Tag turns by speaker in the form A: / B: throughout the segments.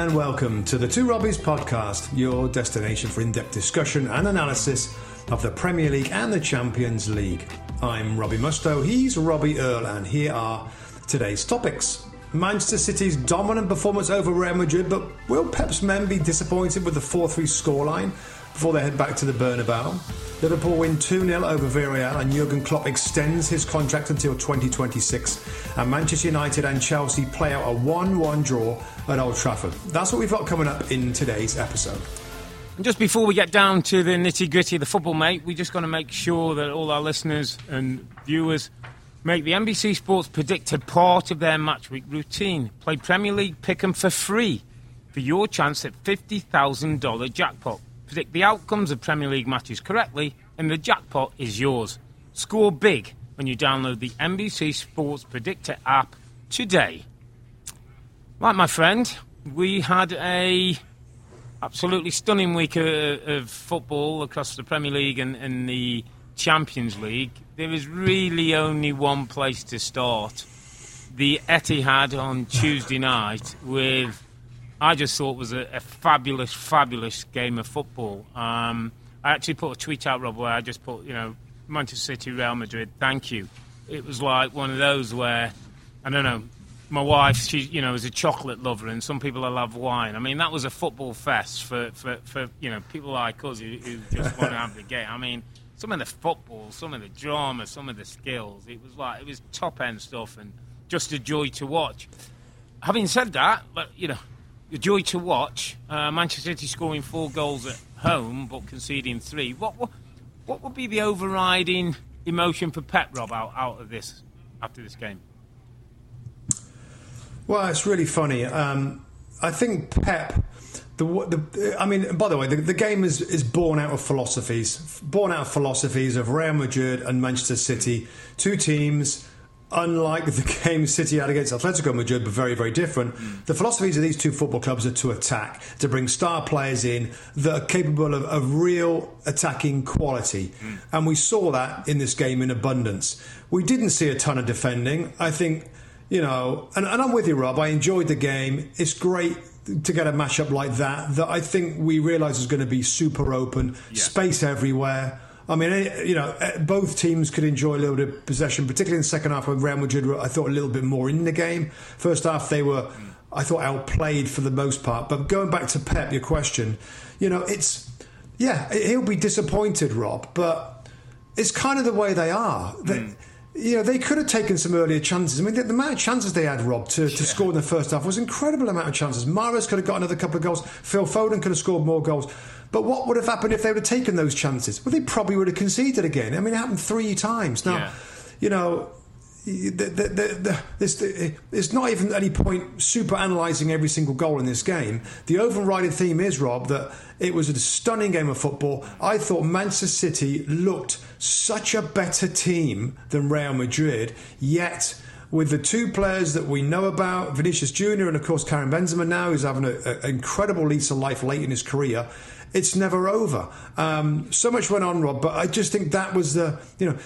A: And welcome to the Two Robbies podcast, your destination for in depth discussion and analysis of the Premier League and the Champions League. I'm Robbie Mustoe, he's Robbie Earle, and here are today's topics. Manchester City's dominant performance over Real Madrid, but will Pep's men be disappointed with the 4 3 scoreline before they head back to the Bernabeu? Liverpool win 2 0 over Villarreal, and Jurgen Klopp extends his contract until 2026. And Manchester United and Chelsea play out a 1 1 draw at Old Trafford. That's what we've got coming up in today's episode.
B: And just before we get down to the nitty gritty of the football, mate, we just got to make sure that all our listeners and viewers make the NBC Sports Predictor part of their match week routine. Play Premier League Pick'em for free for your chance at $50,000 jackpot. Predict the outcomes of Premier League matches correctly, and the jackpot is yours. Score big when you download the NBC Sports Predictor app today. Right, my friend, we had a absolutely stunning week of, of football across the Premier League and, and the Champions League. There is really only one place to start. The Etihad on Tuesday night with, I just thought was a, a fabulous, fabulous game of football. Um, I actually put a tweet out, Rob, where I just put, you know, Manchester City, Real Madrid, thank you. It was like one of those where, I don't know, my wife, she, you know, is a chocolate lover, and some people love wine. I mean, that was a football fest for, for, for you know, people like us who, who just want to have the game. I mean, some of the football, some of the drama, some of the skills. It was like it was top end stuff, and just a joy to watch. Having said that, but you know, a joy to watch. Uh, Manchester City scoring four goals at home, but conceding three. What what, what would be the overriding emotion for Pep Rob out, out of this after this game?
A: Well, it's really funny. Um, I think Pep. The, the, I mean, by the way, the, the, game is, is born out of philosophies, born out of philosophies of Real Madrid and Manchester City, two teams, unlike the game City had against Atletico Madrid, but very, very different. Mm. The philosophies of these two football clubs are to attack, to bring star players in that are capable of, of real attacking quality. Mm. And we saw that in this game in abundance. We didn't see a ton of defending. I think you know, and, and I'm with you, Rob. I enjoyed the game. It's great to get a matchup like that that I think we realise is going to be super open, yeah. space everywhere. I mean, eh, you know, eh, both teams could enjoy a little bit of possession, particularly in the second half when Real Madrid were, I thought, a little bit more in the game. First half, they were, I thought, outplayed for the most part. But going back to Pep, your question, you know, it's, yeah, he'll be disappointed, Rob, but it's kind of the way they are. Mm you know, they could have taken some earlier chances. I mean, the, the amount of chances they had, Rob, to, to yeah. score in the first half was incredible amount of chances. Mahrez could have got another couple of goals. Phil Foden could have scored more goals. But what would have happened if they would have taken those chances? Well, they probably would have conceded again. I mean, it happened three times. Now, yeah. you know, the, the, this, it's not even at any point super analysing every single goal in this game. The overriding theme is, Rob, that it was a stunning game of football. I thought Manchester City looked such a better team than Real Madrid, yet with the two players that we know about, Vinicius Junior and of course Karim Benzema now, who's having an incredible lease of life late in his career. It's never over. Um, so much went on, Rob, but I just think that was the you know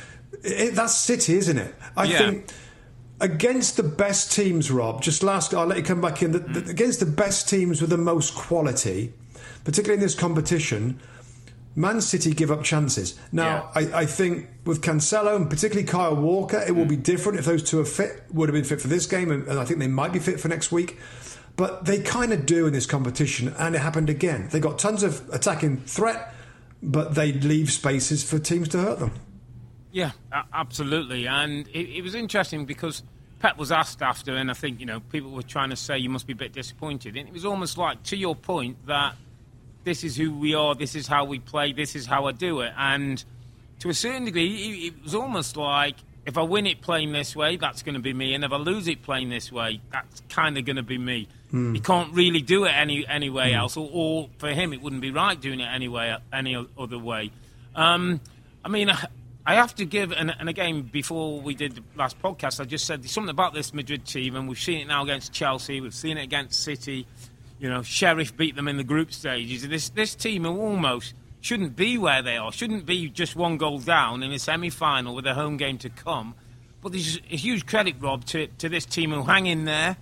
A: it, that's City, isn't it? I yeah. think against the best teams, Rob. Just last, I'll let you come back in. The, the, mm. against the best teams with the most quality, particularly in this competition, Man City give up chances. Now, yeah. I, I, think with Cancelo and particularly Kyle Walker, it will mm. be different if those two are fit. Would have been fit for this game, and, and I think they might be fit for next week. But they kind of do in this competition, and it happened again. They got tons of attacking threat, but they leave spaces for teams to hurt them.
B: Yeah, absolutely. And it, it was interesting because Pep was asked after, and I think you know people were trying to say you must be a bit disappointed, and it was almost like to your point that this is who we are, this is how we play, this is how I do it, and to a certain degree, it was almost like if I win it playing this way, that's going to be me, and if I lose it playing this way, that's kind of going to be me. Mm. He can't really do it any any way mm. else, or, or, for him, it wouldn't be right doing it any way, any other way. Um, I mean, I have to give, and, and, again, before we did the last podcast, I just said something about this Madrid team, and we've seen it now against Chelsea, we've seen it against City. You know, Sheriff beat them in the group stages. This this team almost shouldn't be where they are, shouldn't be just one goal down in a semi final with a home game to come. But there's a huge credit, Rob, to, to this team who hang in there.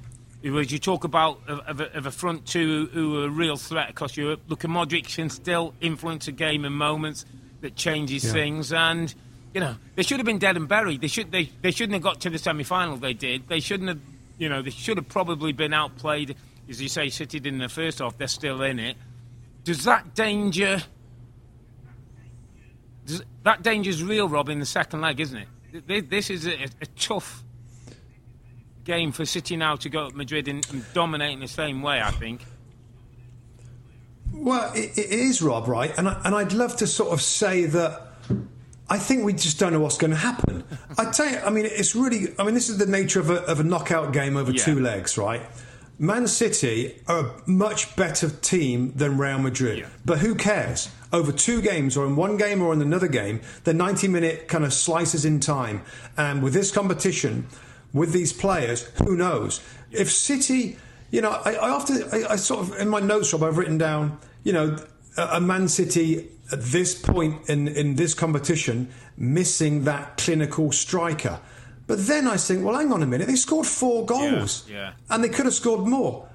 B: As you talk about of, of, a, of a, front two who are a real threat across Europe, Luka Modric can still influence a game in moments that changes yeah. things. And, you know, they should have been dead and buried. They, should, they, they shouldn't have got to the semi final they did. They shouldn't have, you know, they should have probably been outplayed. As you say, City did in the first half, they're still in it. Does that danger that danger's real, Rob, in the second leg, isn't it? This is a, a tough game for City now to go at Madrid and, and dominate in the same way, I think.
A: Well, it, it is, Rob, right? And, I, and I'd love to sort of say that I think we just don't know what's going to happen. I tell you, I mean, it's really, I mean, this is the nature of a, of a knockout game over yeah. two legs, right? Man City are a much better team than Real Madrid. Yeah. But who cares? Over two games, or in one game or in another game, they're 90 minute kind of slices in time. And with this competition, with these players, who knows? Yeah. If City, you know, I, I often, I, I, sort of, in my notes, Rob, I've written down, you know, a Man City at this point in, in this competition missing that clinical striker. But then I think, well, hang on a minute. They scored four goals,
B: yeah, yeah.
A: and they could have scored more,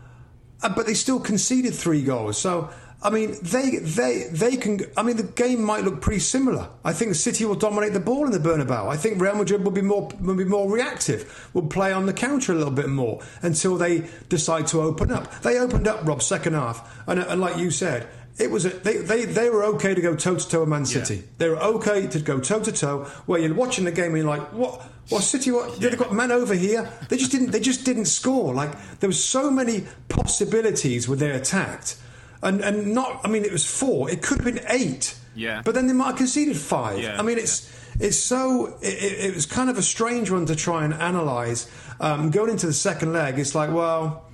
A: uh, but they still conceded three goals. So. I mean, they they they can. I mean, the game might look pretty similar. I think City will dominate the ball in the Bernabeu. I think Real Madrid will be more will be more reactive. Will play on the counter a little bit more until they decide to open up. They opened up, Rob, second half, and, and like you said, it was a, they, they they were okay to go toe to toe with Man City. Yeah. They were okay to go toe to toe. Where you're watching the game and you're like, what? What City? What? Yeah. They've got man over here. They just didn't. They just didn't score. Like there was so many possibilities when they attacked, and and not. I mean, it was four. It could have been eight.
B: Yeah.
A: But then they might have conceded five. Yeah. I mean, it's. It's so. It, it, was kind of a strange one to try and analyse. Um, going into the second leg, it's like, well,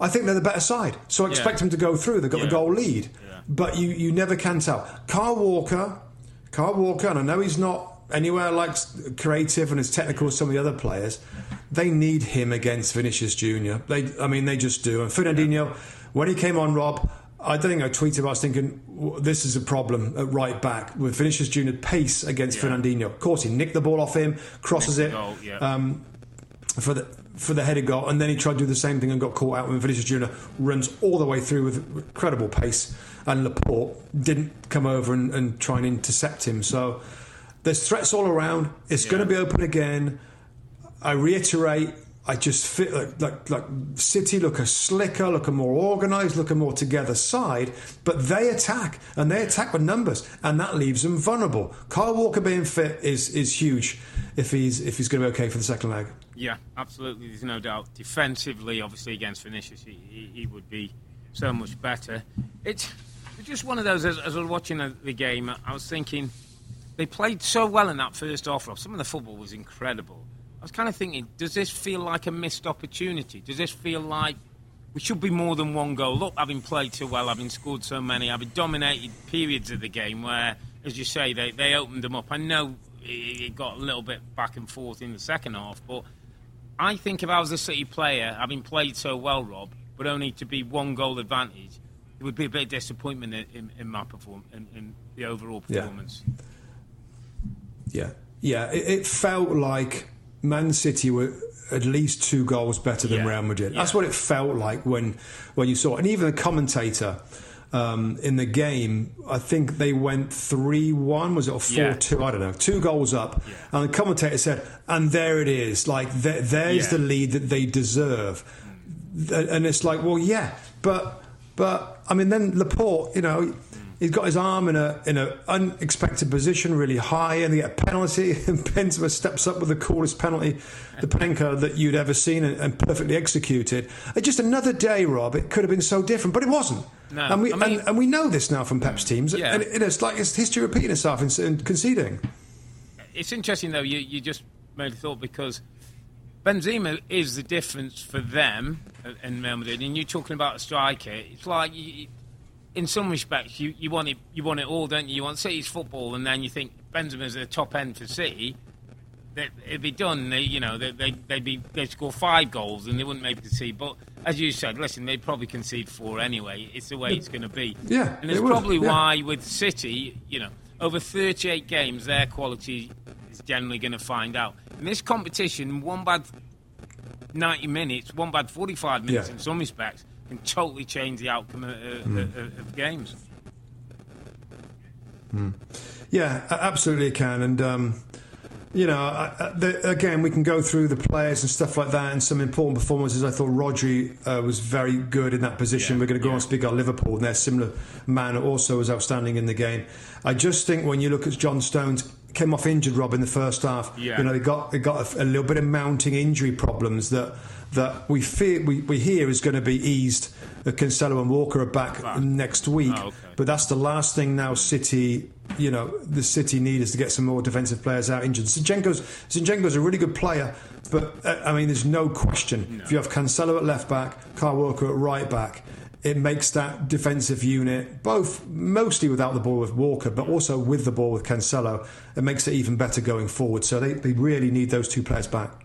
A: I think they're the better side, so I expect them to go through. They've got the goal lead but you, you never can tell. Kyle Walker, Kyle Walker, and I know he's not anywhere like creative and as technical as some of the other players. They need him against Vinicius Junior. They, I mean, they just do. And Fernandinho, when he came on, Rob, I don't think I tweeted. But I was thinking this is a problem at right back with Vinicius Junior pace against yeah. Fernandinho. Of course, he nicked the ball off him, crosses it goal, yeah. um, for the for the headed goal, and then he tried to do the same thing and got caught out when Vinicius Junior runs all the way through with incredible pace and Laporte didn't come over and, and try and intercept him. So there's threats all around. It's yeah. going to be open again. I reiterate, I just feel like, like, like City look a slicker, look a more organised, look a more together side, but they attack and they attack with numbers, and that leaves them vulnerable. Kyle Walker being fit is is huge if he's if he's going to be okay for the second leg.
B: Yeah, absolutely. There's no doubt. Defensively, obviously against Vinicius, he, he, he would be so much better. It's just one of those, as, as I was watching the game, I was thinking they played so well in that first half. Some of the football was incredible. I was kind of thinking, does this feel like a missed opportunity? Does this feel like we should be more than one goal? Look, having played so well, having scored so many, having dominated periods of the game where, as you say, they, they opened them up. I know it got a little bit back and forth in the second half, but I think if I was a City player, having played so well, Rob, but only to be one goal advantage, it would be a bit of disappointment in, in, in my perform in, in, the overall performance.
A: Yeah, yeah, yeah. It, it, felt like Man City were at least two goals better than yeah. Real Madrid. Yeah. That's what it felt like when when you saw, it. and even the commentator. Um, in the game, I think they went 3 1, was it, or 4 2? I don't know. Two goals up. Yeah. And the commentator said, and there it is. Like, there's yeah. the lead that they deserve. And it's like, well, yeah, but but I mean, then Laporte, you know, He's got his arm in a in an unexpected position, really high, and they get a penalty. And Benzema steps up with the coolest penalty, the Panenka that you'd ever seen, and, and perfectly executed. Uh, just another day, Rob. It could have been so different, but it wasn't.
B: No,
A: and we
B: I mean-
A: and, and we know this now from Pep's teams.
B: Yeah.
A: And it, it's like it's history repeating itself in, in conceding.
B: It's interesting though. You you just made a thought because Benzema is the difference for them in Real Madrid. And you're talking about a striker. It's like you, in some respects you, you want it you want it all, don't you? You want City's football, and then you think Benzema's at the top end for City. That it'd be done. They, you know, they, they, they'd be they'd score five goals and they wouldn't maybe concede. But as you said, listen, they'd probably concede four anyway. It's the way it's going to be.
A: Yeah,
B: and it's probably
A: yeah.
B: why with City, you know, over 38 games, their quality is generally going to find out. In this competition, one bad 90 minutes, one bad 45 minutes
A: Yeah.
B: in some respects, can totally change the outcome of, uh, of, of games.
A: Yeah, absolutely it can. And, um, you know, I, I, the, again, we can go through the players and stuff like that and some important performances. I thought Rodri uh, was very good in that position.
B: Yeah,
A: We're going to go
B: yeah.
A: on to speak about Liverpool, and their similar man also was outstanding in the game. I just think when you look at John Stones, came off injured, Rob, in the first half.
B: Yeah.
A: You know, they got they got a, a little bit of mounting injury problems that that we fear we, we hear is going to be eased. Uh, Cancelo and Walker are back
B: Back.
A: next week,
B: Oh, okay.
A: but that's the last thing now. City, you know, the City need is to get some more defensive players out injured. Zinchenko's Zinchenko's a really good player, but uh, I mean, there's no question if you have Cancelo at left back, Kyle Walker at right back. It makes that defensive unit both mostly without the ball with Walker, but also with the ball with Cancelo. It makes it even better going forward. So they, they really need those two players back.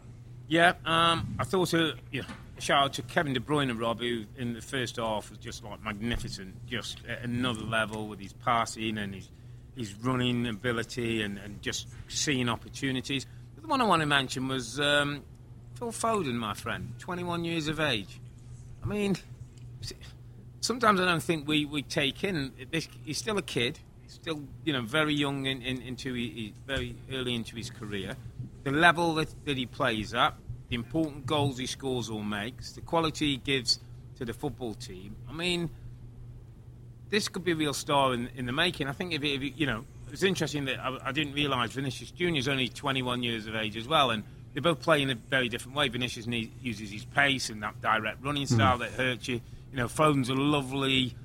B: Yeah, um, I thought a, a shout out to Kevin De Bruyne, and Rob, who in the first half was just like magnificent, just at another level with his passing and his his running ability and, and just seeing opportunities. The one I want to mention was um, Phil Foden, my friend, 21 years of age. I mean, sometimes I don't think we, we take in this. He's still a kid, still you know very young in, in, into he- very early into his career. The level that, that he plays at, the important goals he scores or makes, the quality he gives to the football team. I mean, this could be a real star in, in the making. I think if, it, if it- you know, it's interesting that I, I didn't realise Vinicius Junior is only 21 years of age as well, and they both play in a very different way. Vinicius need, uses his pace and that direct running hmm. style that hurts you. You know, Foden's a lovely,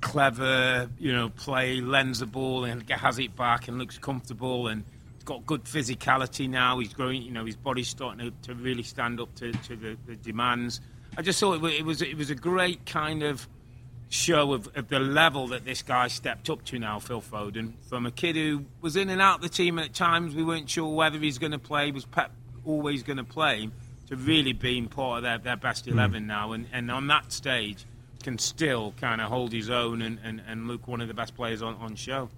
B: clever, you know, play, lends the ball and has it back and looks comfortable and got good physicality now. He's growing, you know, his body's starting to, to really stand up to, to the, the demands. I just thought it was, it was it was a great kind of show of, of the level that this guy stepped up to now, Phil Foden, from a kid who was in and out of the team at times. We weren't sure whether he's going to play. Was Pep always going to play? To really being part of their, their best hmm. eleven now, and, and on that stage can still kind of hold his own and, and, and look one of the best players on, on show.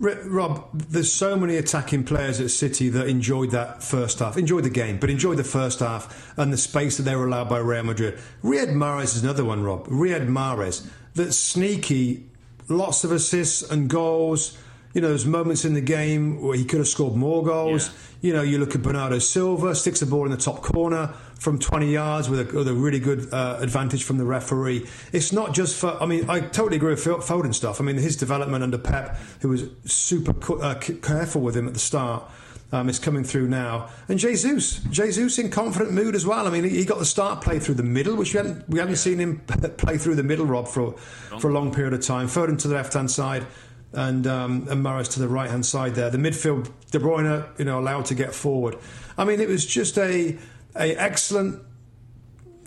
A: Rob, there's so many attacking players at City that enjoyed that first half, enjoyed the game, but enjoyed the first half and the space that they were allowed by Real Madrid. Riyad Mahrez is another one, Rob. Riyad Mahrez, that's sneaky, lots of assists and goals. You know, there's moments in the game where he could have scored more goals.
B: Yeah.
A: You know, you look at Bernardo Silva, sticks the ball in the top corner from 20 yards with a, with a really good uh, advantage from the referee. It's not just for, I mean, I totally agree with Foden stuff. I mean, his development under Pep, who was super co- uh, careful with him at the start, um, is coming through now. And Jesus, Jesus in confident mood as well. I mean, he, got the start play through the middle, which we hadn't, we hadn't seen him play through the middle, Rob, for, for a long period of time. Foden to the left hand side and um, and Mahrez to the right hand side there. The midfield, De Bruyne, you know, allowed to get forward. I mean, it was just a a excellent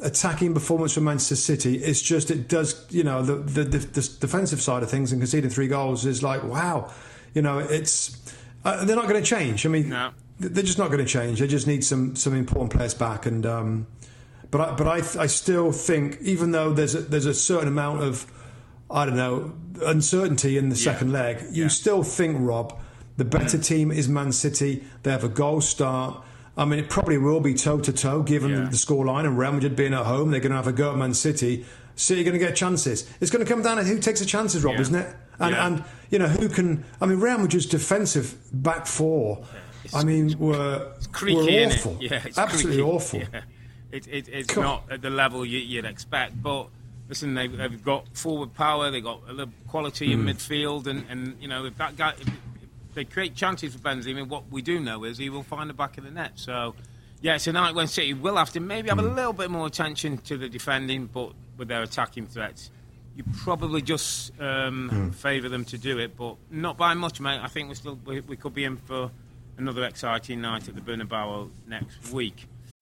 A: attacking performance from Manchester City. It's just it does, you know, the the, the, the defensive side of things and conceding three goals is like wow, you know, it's uh, they're not going to change. I mean,
B: No.
A: they're just not going to change. They just need some some important players back and. Um, but I, but I, I still think even though there's a, there's a certain amount of I don't know uncertainty in the second leg, you
B: Yeah.
A: still think Rob the better team is Man City. They have a goal start. I mean, it probably will be toe to toe given
B: Yeah.
A: the scoreline and Real Madrid being at home. They're going to have a go at Man City. City are going to get chances. It's going to come down to who takes the chances, Rob,
B: Yeah.
A: isn't it? And,
B: Yeah.
A: and you know who can. I mean, Real Madrid's defensive back four. I mean, were
B: creaky,
A: were awful.
B: Yeah, it's
A: absolutely
B: creaky.
A: awful.
B: Yeah. It, it, it's
A: Come on.
B: not at the level you, you'd expect, but listen, they've, they've got forward power, they've got a little quality mm. in midfield, and, and you know if that guy, if, they create chances for Benzema, what we do know is he will find the back of the net. So. Yeah, it's a night when City will have to maybe have a hmm. little bit more attention to the defending, but with their attacking threats, you probably just um, mm. favour them to do it, but not by much, mate. I think we still we, we could be in for another exciting night at the Bernabeu next week.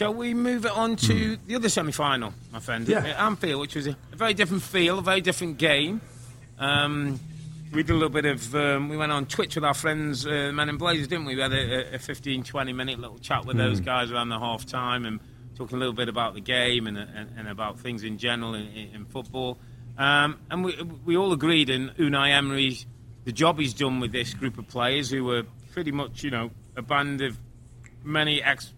B: Shall we move it on to mm. the other semi final, my friend?
A: Yeah.
B: At Anfield, which was a, a, very different feel, a very different game. Um, we did a little bit of. Um, we went on Twitch with our friends, uh, Men in Blazers, didn't we? We had a, a 15, 20 minute little chat with mm. those guys around the half time and talking a little bit about the game and, and, and about things in general in, in football. Um, and we, we all agreed in Unai Emery, the job he's done with this group of players who were pretty much, you know, a band of many ex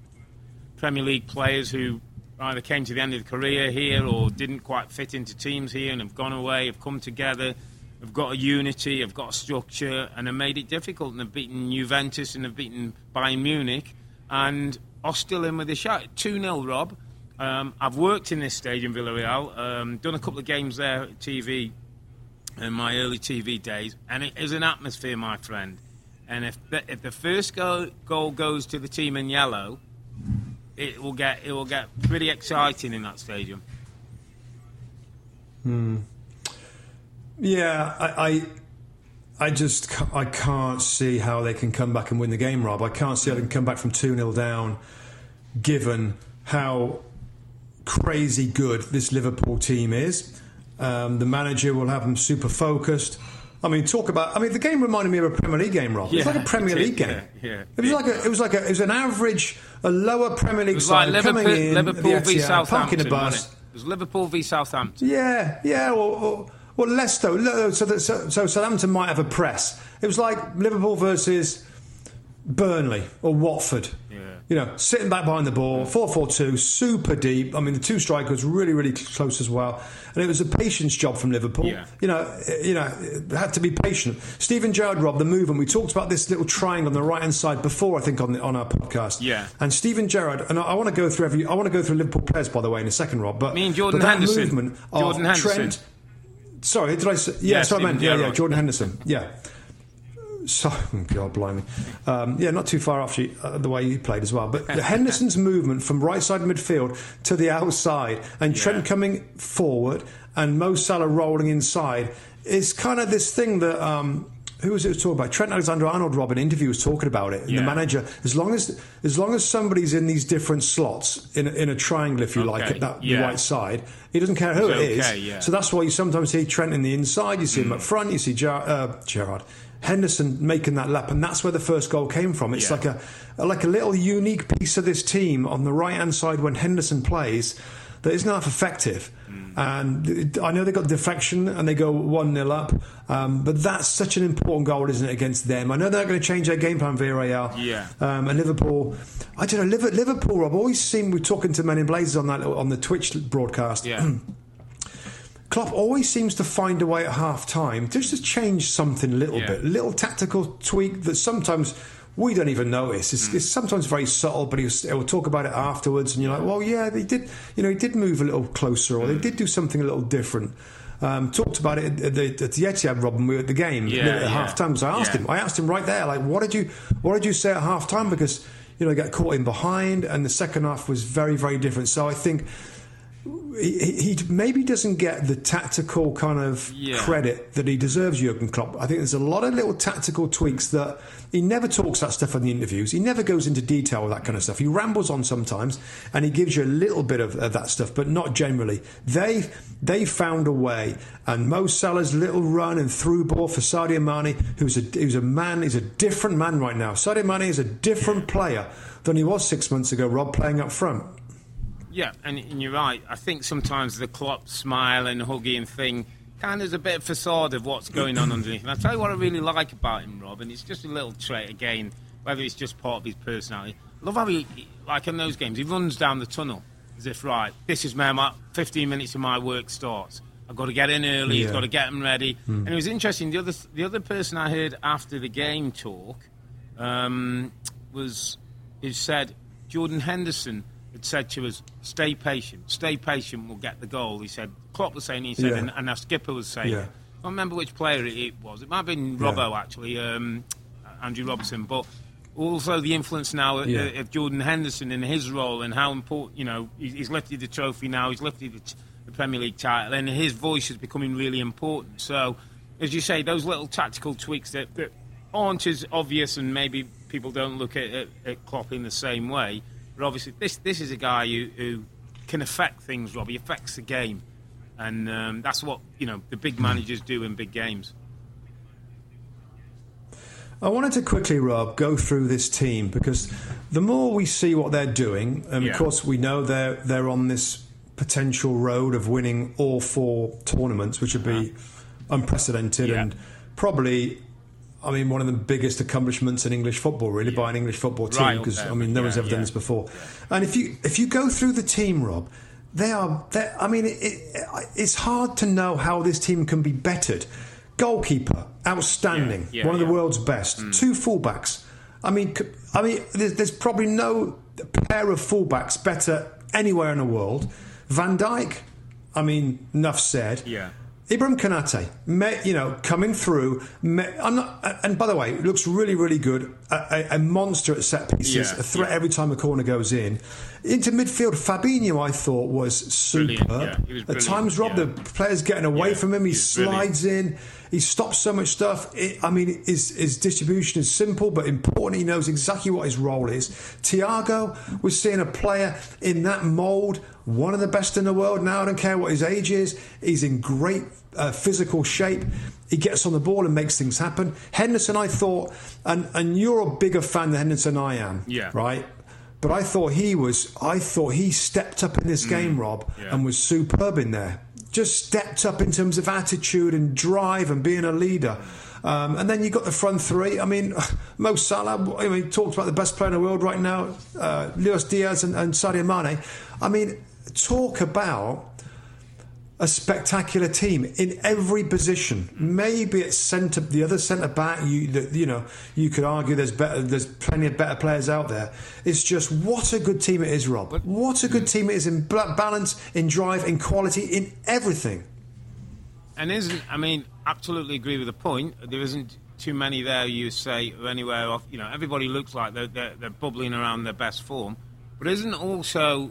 B: Premier League players who either came to the end of the career here or didn't quite fit into teams here and have gone away, have come together, have got a unity, have got a structure, and have made it difficult and have beaten Juventus and have beaten Bayern Munich and are still in with a shot. 2 0, Rob. Um, I've worked in this stadium, Villarreal, um, done a couple of games there at TV in my early TV days, and it is an atmosphere, my friend. And if the, if the first goal, goal goes to the team in yellow, it will get it will get pretty exciting in that stadium.
A: Hmm. Yeah, I, I, I just I can't see how they can come back and win the game, Rob. I can't see how they can come back from two 0 down, given how crazy good this Liverpool team is. Um, the manager will have them super focused. I mean, talk about. I mean, the game reminded me of a Premier League game, Rob. Yeah, it was like a Premier League game.
B: Yeah, yeah.
A: It was like a, it was like a, it was an average, a lower Premier League
B: side
A: like
B: Liverpool,
A: coming in,
B: Liverpool v
A: Southampton,
B: bus. It? it? was Liverpool v Southampton.
A: Yeah, yeah. Or, or, well, Leicester. So, that, so, so Southampton might have a press. It was like Liverpool versus Burnley or Watford.
B: Yeah.
A: You know, sitting back behind the ball, 4 4 2, super deep. I mean, the two strikers really, really close as well. And it was a patience job from Liverpool.
B: Yeah.
A: You know, eh, you know, had to be patient. Steven Gerrard, Rob, the movement. We talked about this little triangle on the right hand side before, I think, on the, on our podcast.
B: Yeah.
A: And Steven Gerrard, and I, I want to go through every. I want to go through Liverpool players, by the way, in a second, Rob. But
B: me and Jordan
A: but
B: Henderson.
A: Movement
B: Jordan Henderson.
A: Trent, Sorry, did I say? Yeah,
B: yeah
A: sorry, I meant, yeah, yeah, Jordan Henderson. Yeah. So, God, blimey. Um, yeah, not too far off you, uh, the way you played as well. But Henderson's movement from right side midfield to the outside and yeah. Trent coming forward and Mo Salah rolling inside is kind of this thing that. Um, who was it was talking about? Trent Alexander Arnold, Robin interview was talking about it. And
B: yeah.
A: the manager, as long as as long as somebody's in these different slots in a, in a triangle, if you
B: okay.
A: like, at that
B: yeah.
A: right side, he doesn't care who
B: it's
A: it
B: okay,
A: is.
B: Yeah.
A: So that's why you sometimes see Trent in the inside, you see
B: mm.
A: him up front, you see Ger- uh, Gerrard. Henderson making that lap, and that's where the first goal came from. It's
B: Yeah.
A: like a like a little unique piece of this team on the right hand side when Henderson plays that isn't half effective. And I know they got defection and they go one 0 up, um, but that's such an important goal, isn't it, against them? I know they're not going to change their game plan, Villarreal.
B: Yeah.
A: Um, and Liverpool, I don't know. Liver- Liverpool, I've always seen. We're talking to Men in Blazers on that on the Twitch broadcast.
B: Yeah.
A: Klopp always seems to find a way at half time just to change something a little
B: Yeah.
A: bit, little tactical tweak that sometimes we don't even notice. It's, it's sometimes very subtle, but he'll, he'll talk about it afterwards, and you're like, well, yeah, they did, you know, he did move a little closer, or they did do something a little different. Um, talked about it at the, at the Etihad, Robin. We were at the game
B: Yeah,
A: at
B: yeah.
A: half time. So I asked
B: Yeah.
A: him. I asked him right there, like, what did you, what did you say at half time? Because you know, he got caught in behind, and the second half was very, very different. So I think he, he maybe doesn't get the tactical kind of
B: Yeah.
A: credit that he deserves, Jurgen Klopp. I think there's a lot of little tactical tweaks that he never talks that stuff in the interviews. He never goes into detail with that kind of stuff. He rambles on sometimes, and he gives you a little bit of, of that stuff, but not generally. They they found a way, and Mo Salah's little run and through ball for Sadio Mane, who's a who's a man, he's a different man right now. Sadio Mane is a different player than he was six months ago. Rob playing up front.
B: Yeah, and, and you're right. I think sometimes the Klopp smile and hugging thing kind of is a bit of facade of what's going on underneath. And I tell you what I really like about him, Rob, and it's just a little trait again, whether it's just part of his personality. I love how he, like in those games, he runs down the tunnel as if, right, this is where my 15 minutes of my work starts. I've got to get in early. Yeah. He's got to get them ready. Mm. And it was interesting. The other the other person I heard after the game talk um, was who said Jordan Henderson said to us, "Stay patient, stay patient. We'll get the goal." He said. Klopp was saying. He said, yeah. and, and, our skipper was saying. Yeah. I don't remember which player it was. It might have been Robbo yeah. actually, um, Andrew Robertson, but also the influence now of, of, Jordan Henderson in his role and how important, you know, he's lifted the trophy now, he's lifted the, the, Premier League title, and his voice is becoming really important. So, as you say, those little tactical tweaks that, that aren't as obvious and maybe people don't look at, at, at Klopp in the same way, but obviously, this this is a guy who, who can affect things. Rob, he affects the game, and um, that's what you know the big managers do in big games.
A: I wanted to quickly, Rob, go through this team because the more we see what they're doing, and yeah. of course we know they're they're on this potential road of winning all four tournaments, which would be uh-huh. unprecedented yeah. and probably I mean, one of the biggest accomplishments in English football, really, yeah. by an English football team, because right I mean, no yeah, one's ever yeah. done this before. And if you if you go through the team, Rob, they are. I mean, it, it, it's hard to know how this team can be bettered. Goalkeeper, outstanding, one of the world's best. Mm. Two fullbacks. I mean, I mean, there's, there's probably no pair of fullbacks better anywhere in the world. Van Dijk, I mean, enough said.
B: Yeah.
A: Ibrahim Konate, you know, coming through. I'm not, uh, and by the way, looks really, really good. A, a monster at set pieces, yeah, a threat yeah. every time a corner goes in. Into midfield, Fabinho, I thought was superb. Yeah, At times, Rob, the players getting away from him. He slides brilliant. in. He stops so much stuff. It, I mean, his, his distribution is simple but important. He knows exactly what his role is. Thiago, we're seeing a player in that mould, one of the best in the world now. I don't care what his age is. He's in great uh, physical shape. He gets on the ball and makes things happen. Henderson, I thought, and, and you're a bigger fan than Henderson I am.
B: Yeah.
A: Right? But I thought he was, I thought he stepped up in this mm. game, Rob, yeah. and was superb in there just stepped up in terms of attitude and drive and being a leader. Um, and then you got the front three. I mean, Mo Salah. I mean, talked about the best player in the world right now, uh, Luis Diaz and, and Sadio Mane. I mean, talk about a spectacular team in every position. Maybe it's centre, the other centre back. You, you know, you could argue there's better, there's plenty of better players out there. It's just what a good team it is, Rob. What a good mm. team it is in balance, in drive, in quality, in everything.
B: And isn't I mean, absolutely agree with the point. There isn't too many there. You say or anywhere off. You know, everybody looks like they're, they're, they're bubbling around their best form, but isn't also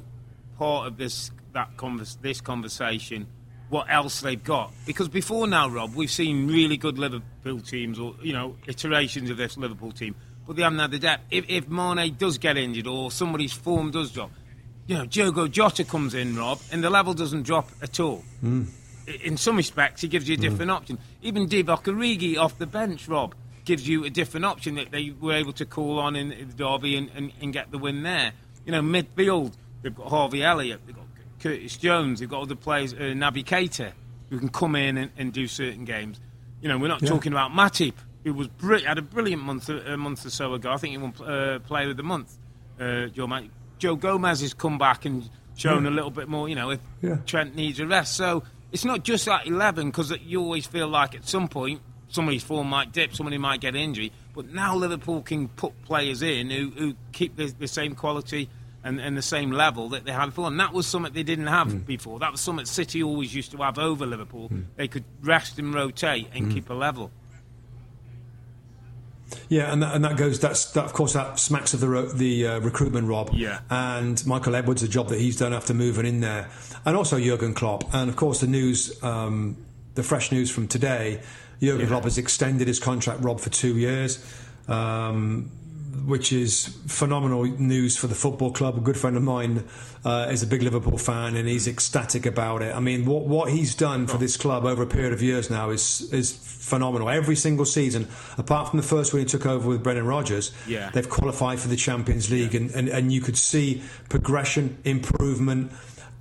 B: part of this that convers- this conversation what else they've got. Because before now, Rob, we've seen really good Liverpool teams or, you know, iterations of this Liverpool team, but they haven't had the depth. If, if Mane does get injured or somebody's form does drop, you know, Diogo Jota comes in, Rob, and the level doesn't drop at all. Mm. In some respects, he gives you a different mm. option. Even Divock Origi off the bench, Rob, gives you a different option that they were able to call on in, the derby and, and, and get the win there. You know, midfield, they've got Harvey Elliott, they've got Curtis Jones, they've got other players, uh, Naby Keita, who can come in and, and, do certain games. You know, we're not yeah. talking about Matip, who was br- had a brilliant month a, month or so ago. I think he won uh, Player of the Month. Uh, Joe. Joe Gomez has come back and shown yeah. a little bit more. You know, if yeah. Trent needs a rest, so it's not just that eleven because you always feel like at some point somebody's form might dip, somebody might get injury. But now Liverpool can put players in who, who keep the, the same quality and, and the same level that they had before. And that was something they didn't have mm. before. That was something City always used to have over Liverpool. Mm. They could rest and rotate and mm. keep a level.
A: Yeah, and that, and that goes. That's that. Of course, that smacks of the the uh, recruitment, Rob.
B: Yeah.
A: And Michael Edwards, the job that he's done after moving in there, and also Jurgen Klopp, and of course the news, um, the fresh news from today. Jurgen yeah. Klopp has extended his contract, Rob, for two years. Um, which is phenomenal news for the football club. A good friend of mine uh, is a big Liverpool fan, and he's ecstatic about it. I mean, what what he's done for this club over a period of years now is is phenomenal. Every single season, apart from the first one he took over with Brendan Rodgers,
B: Yeah.
A: they've qualified for the Champions League, and, and, and you could see progression, improvement.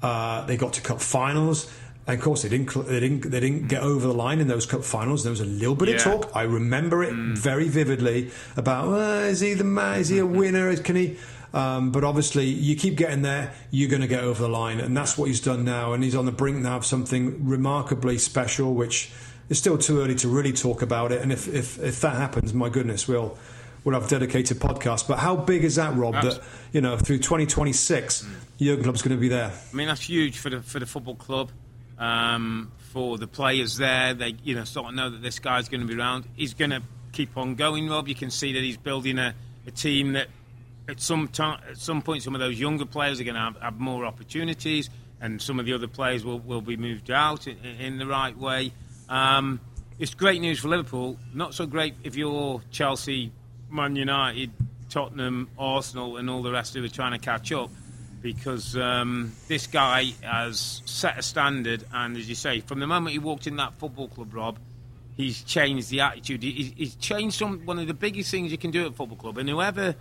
A: Uh, they got to cup finals. And of course, they didn't. They didn't. They didn't get over the line in those cup finals. There was a little bit of talk. I remember it mm. very vividly about well, is he the man? Is he a mm-hmm. winner? Can he? Um, but obviously, you keep getting there, you're going to get over the line, and that's what he's done now. And he's on the brink now of something remarkably special, which is still too early to really talk about it. And if if, if that happens, my goodness, we'll we'll have a dedicated podcast. But how big is that, Rob? That you know, through 2026, mm. Jurgen Klopp's going to be there.
B: I mean, that's huge for the for the football club, um, for the players there. They, you know, sort of know that this guy's going to be around. He's going to keep on going, Rob. You can see that he's building a, a team that, at some time, at some point, some of those younger players are going to have, have more opportunities, and some of the other players will, will be moved out in, in the right way. Um, it's great news for Liverpool. Not so great if you're Chelsea, Man United, Tottenham, Arsenal, and all the rest who are trying to catch up because um, this guy has set a standard, and as you say, from the moment he walked in that football club, Rob, he's changed the attitude. He- He's changed some one of the biggest things you can do at a football club, and whoever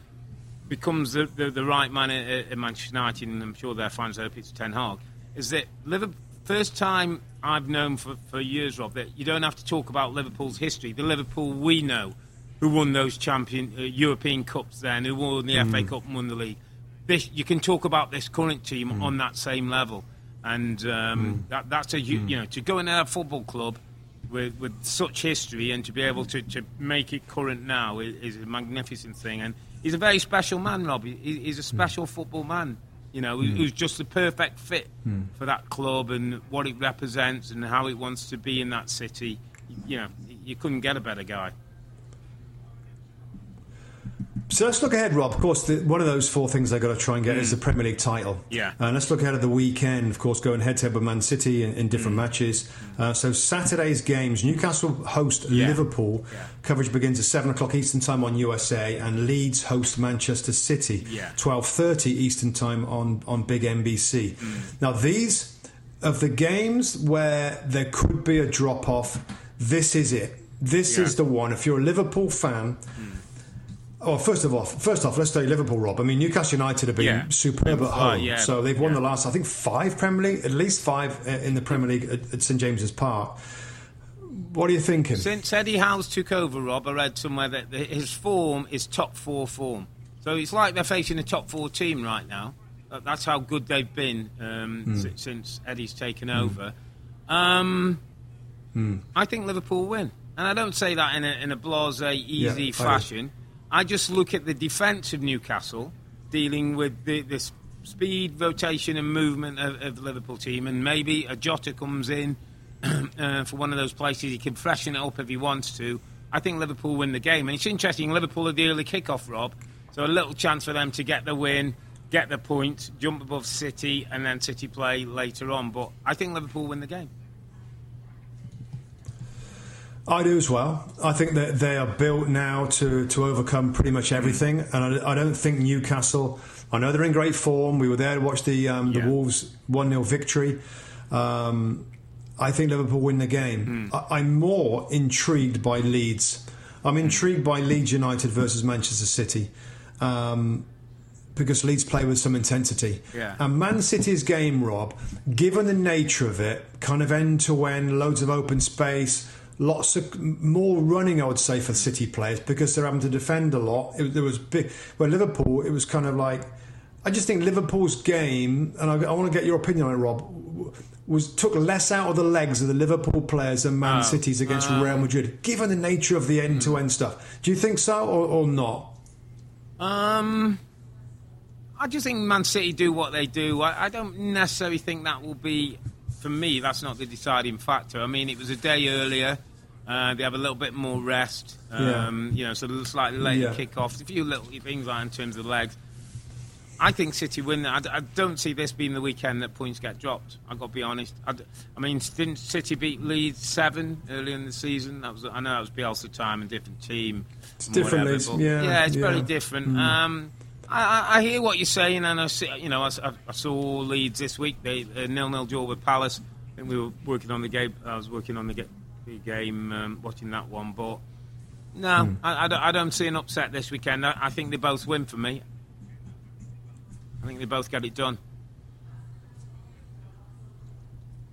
B: becomes the, the, the right man at, at Manchester United, and I'm sure their fans hope it's Ten Hag, is that Liverpool. First time I've known for, for years, Rob, that you don't have to talk about Liverpool's history. The Liverpool we know, who won those champion uh, European cups then, who won the FA Cup and won the league. This, you can talk about this current team hmm. on that same level, and um, hmm. that, that's a hu- hmm. you know to go in a football club with, with such history and to be able to, to make it current now is, is a magnificent thing. And he's a very special man, Rob. He, he's a special football man. You know, who- who's just the perfect fit for that club and what it represents and how it wants to be in that city. You know, you couldn't get a better guy.
A: So let's look ahead, Rob. Of course, the, one of those four things they've got to try and get is the Premier League title.
B: Mm. Yeah.
A: And let's look ahead at the weekend. Of course, going head to head with Man City in, in different
B: Mm.
A: matches. Uh, so Saturday's games: Newcastle host
B: Yeah.
A: Liverpool.
B: Yeah.
A: Coverage begins at seven o'clock Eastern time on USA, and Leeds host Manchester City.
B: Yeah.
A: Twelve thirty Eastern time on on Big NBC.
B: Mm.
A: Now these of the games where there could be a drop off. This is it. This
B: Yeah.
A: is the one. If you're a Liverpool fan. Oh, first of all, first off, let's say Liverpool, Rob. I mean, Newcastle United have been
B: Yeah.
A: superb at home,
B: yeah.
A: so they've won
B: Yeah.
A: the last, I think, five Premier League, at least five uh, in the Premier League at, at St James's Park. What are you thinking?
B: Since Eddie Howe's took over, Rob, I read somewhere that his form is top four form. So it's like they're facing a top four team right now. That's how good they've been um, si- since Eddie's taken over. Um, I think Liverpool win. And I don't say that in a, in a blase, easy fashion. I just look at the defence of Newcastle dealing with the, this speed, rotation, and movement of, of the Liverpool team, and maybe a Jota comes in uh, for one of those places he can freshen it up if he wants to. I think Liverpool win the game, and it's interesting. Liverpool are the early kick-off, Rob, so a little chance for them to get the win, get the point, jump above City, and then City play later on. But I think Liverpool win the game.
A: I do as well. I think that they are built now to, to overcome pretty much everything, and I, I don't think Newcastle. I know they're in great form. We were there to watch the um, the Wolves one 0 victory. Um, I think Liverpool win the game. I, I'm more intrigued by Leeds. I'm intrigued by Leeds United versus Manchester City. Um, because Leeds play with some intensity.
B: Yeah.
A: And Man City's game, Rob, given the nature of it, kind of end to end, loads of open space, lots of more running, I would say, for City players because they're having to defend a lot. It, there was big. Where Liverpool, it was kind of like. I just think Liverpool's game, and I, I want to get your opinion on it, Rob, was took less out of the legs of the Liverpool players than Man
B: Oh,
A: City's against
B: um,
A: Real Madrid, given the nature of the end to end stuff. Do you think so or, or not?
B: Um, I just think Man City do what they do. I, I don't necessarily think that will be, for me, that's not the deciding factor. I mean, it was a day earlier. Uh, they have a little bit more rest. Um, You know, so a slightly later
A: Yeah.
B: kick off. A few little things like in terms of the legs. I think City win. I, I, don't see this being the weekend that points get dropped. I've got to be honest. I, I, mean, didn't City beat Leeds seven early in the season? That was I know that was Bielsa time and different team.
A: It's different, Leeds. Yeah,
B: yeah, it's
A: yeah.
B: very different. Mm. Um, I, I, hear what you're saying, and I see, you know, I, I saw Leeds this week. They uh, nil-nil draw with Palace. I think we were working on the game. I was working on the, the game, um, watching that one. But no, mm. I, don't, I, don't, see an upset this weekend. I think they both win for me. I think they both get it done.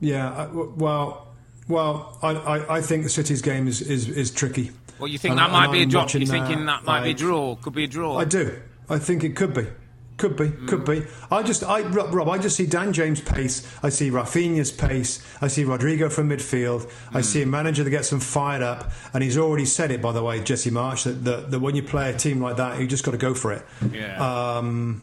A: Yeah, well, well, I, I, I think the City's game is, is, is tricky.
B: Well, you think and, that might be a drop? You're thinking that might be a draw? Could be a draw?
A: I do. I think it could be. Could be, mm. could be. I just, I Rob, I just see Dan James' pace. I see Raphinha's pace. I see Rodrigo from midfield. Mm. I see a manager that gets them fired up, and he's already said it, by the way, Jesse Marsch, that, that, that when you play a team like that, you just got to go for it.
B: Yeah.
A: Um,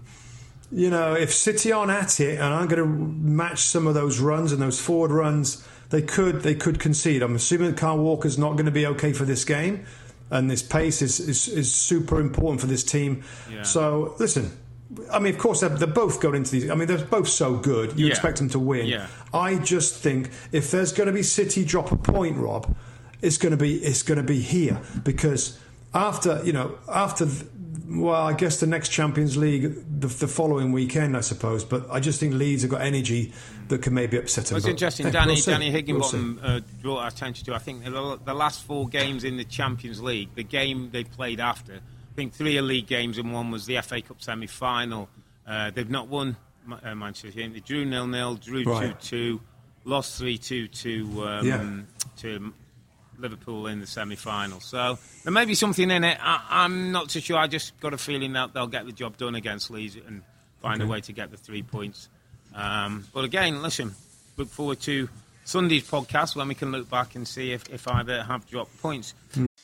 A: you know, if City aren't at it and I'm going to match some of those runs and those forward runs, they could they could concede. I'm assuming that Kyle Walker's not going to be okay for this game, and this pace is is, is super important for this team. Yeah. So listen. I mean, of course, they're, they're, both going into these. I mean, they're both so good. You yeah. expect them to win.
B: Yeah.
A: I just think if there's going to be City drop a point, Rob, it's going to be it's going to be here because after you know after well, I guess the next Champions League the, the, following weekend, I suppose. But I just think Leeds have got energy that can maybe upset them.
B: It's interesting. Danny, we'll Danny Higginbotham we'll uh, brought our attention to. I think the, the, last four games in the Champions League, the game they played after, I think three are league games and one was the FA Cup semi-final. Uh, they've not won uh, Manchester United. They drew nil nil, drew two right. two, lost three two to um, yeah. to Liverpool in the semi final. So there may be something in it. I, am not too sure. I just got a feeling that they'll get the job done against Leeds and find okay. a way to get the three points. Um, but again, listen, look forward to Sunday's podcast when we can look back and see if, if either have dropped points.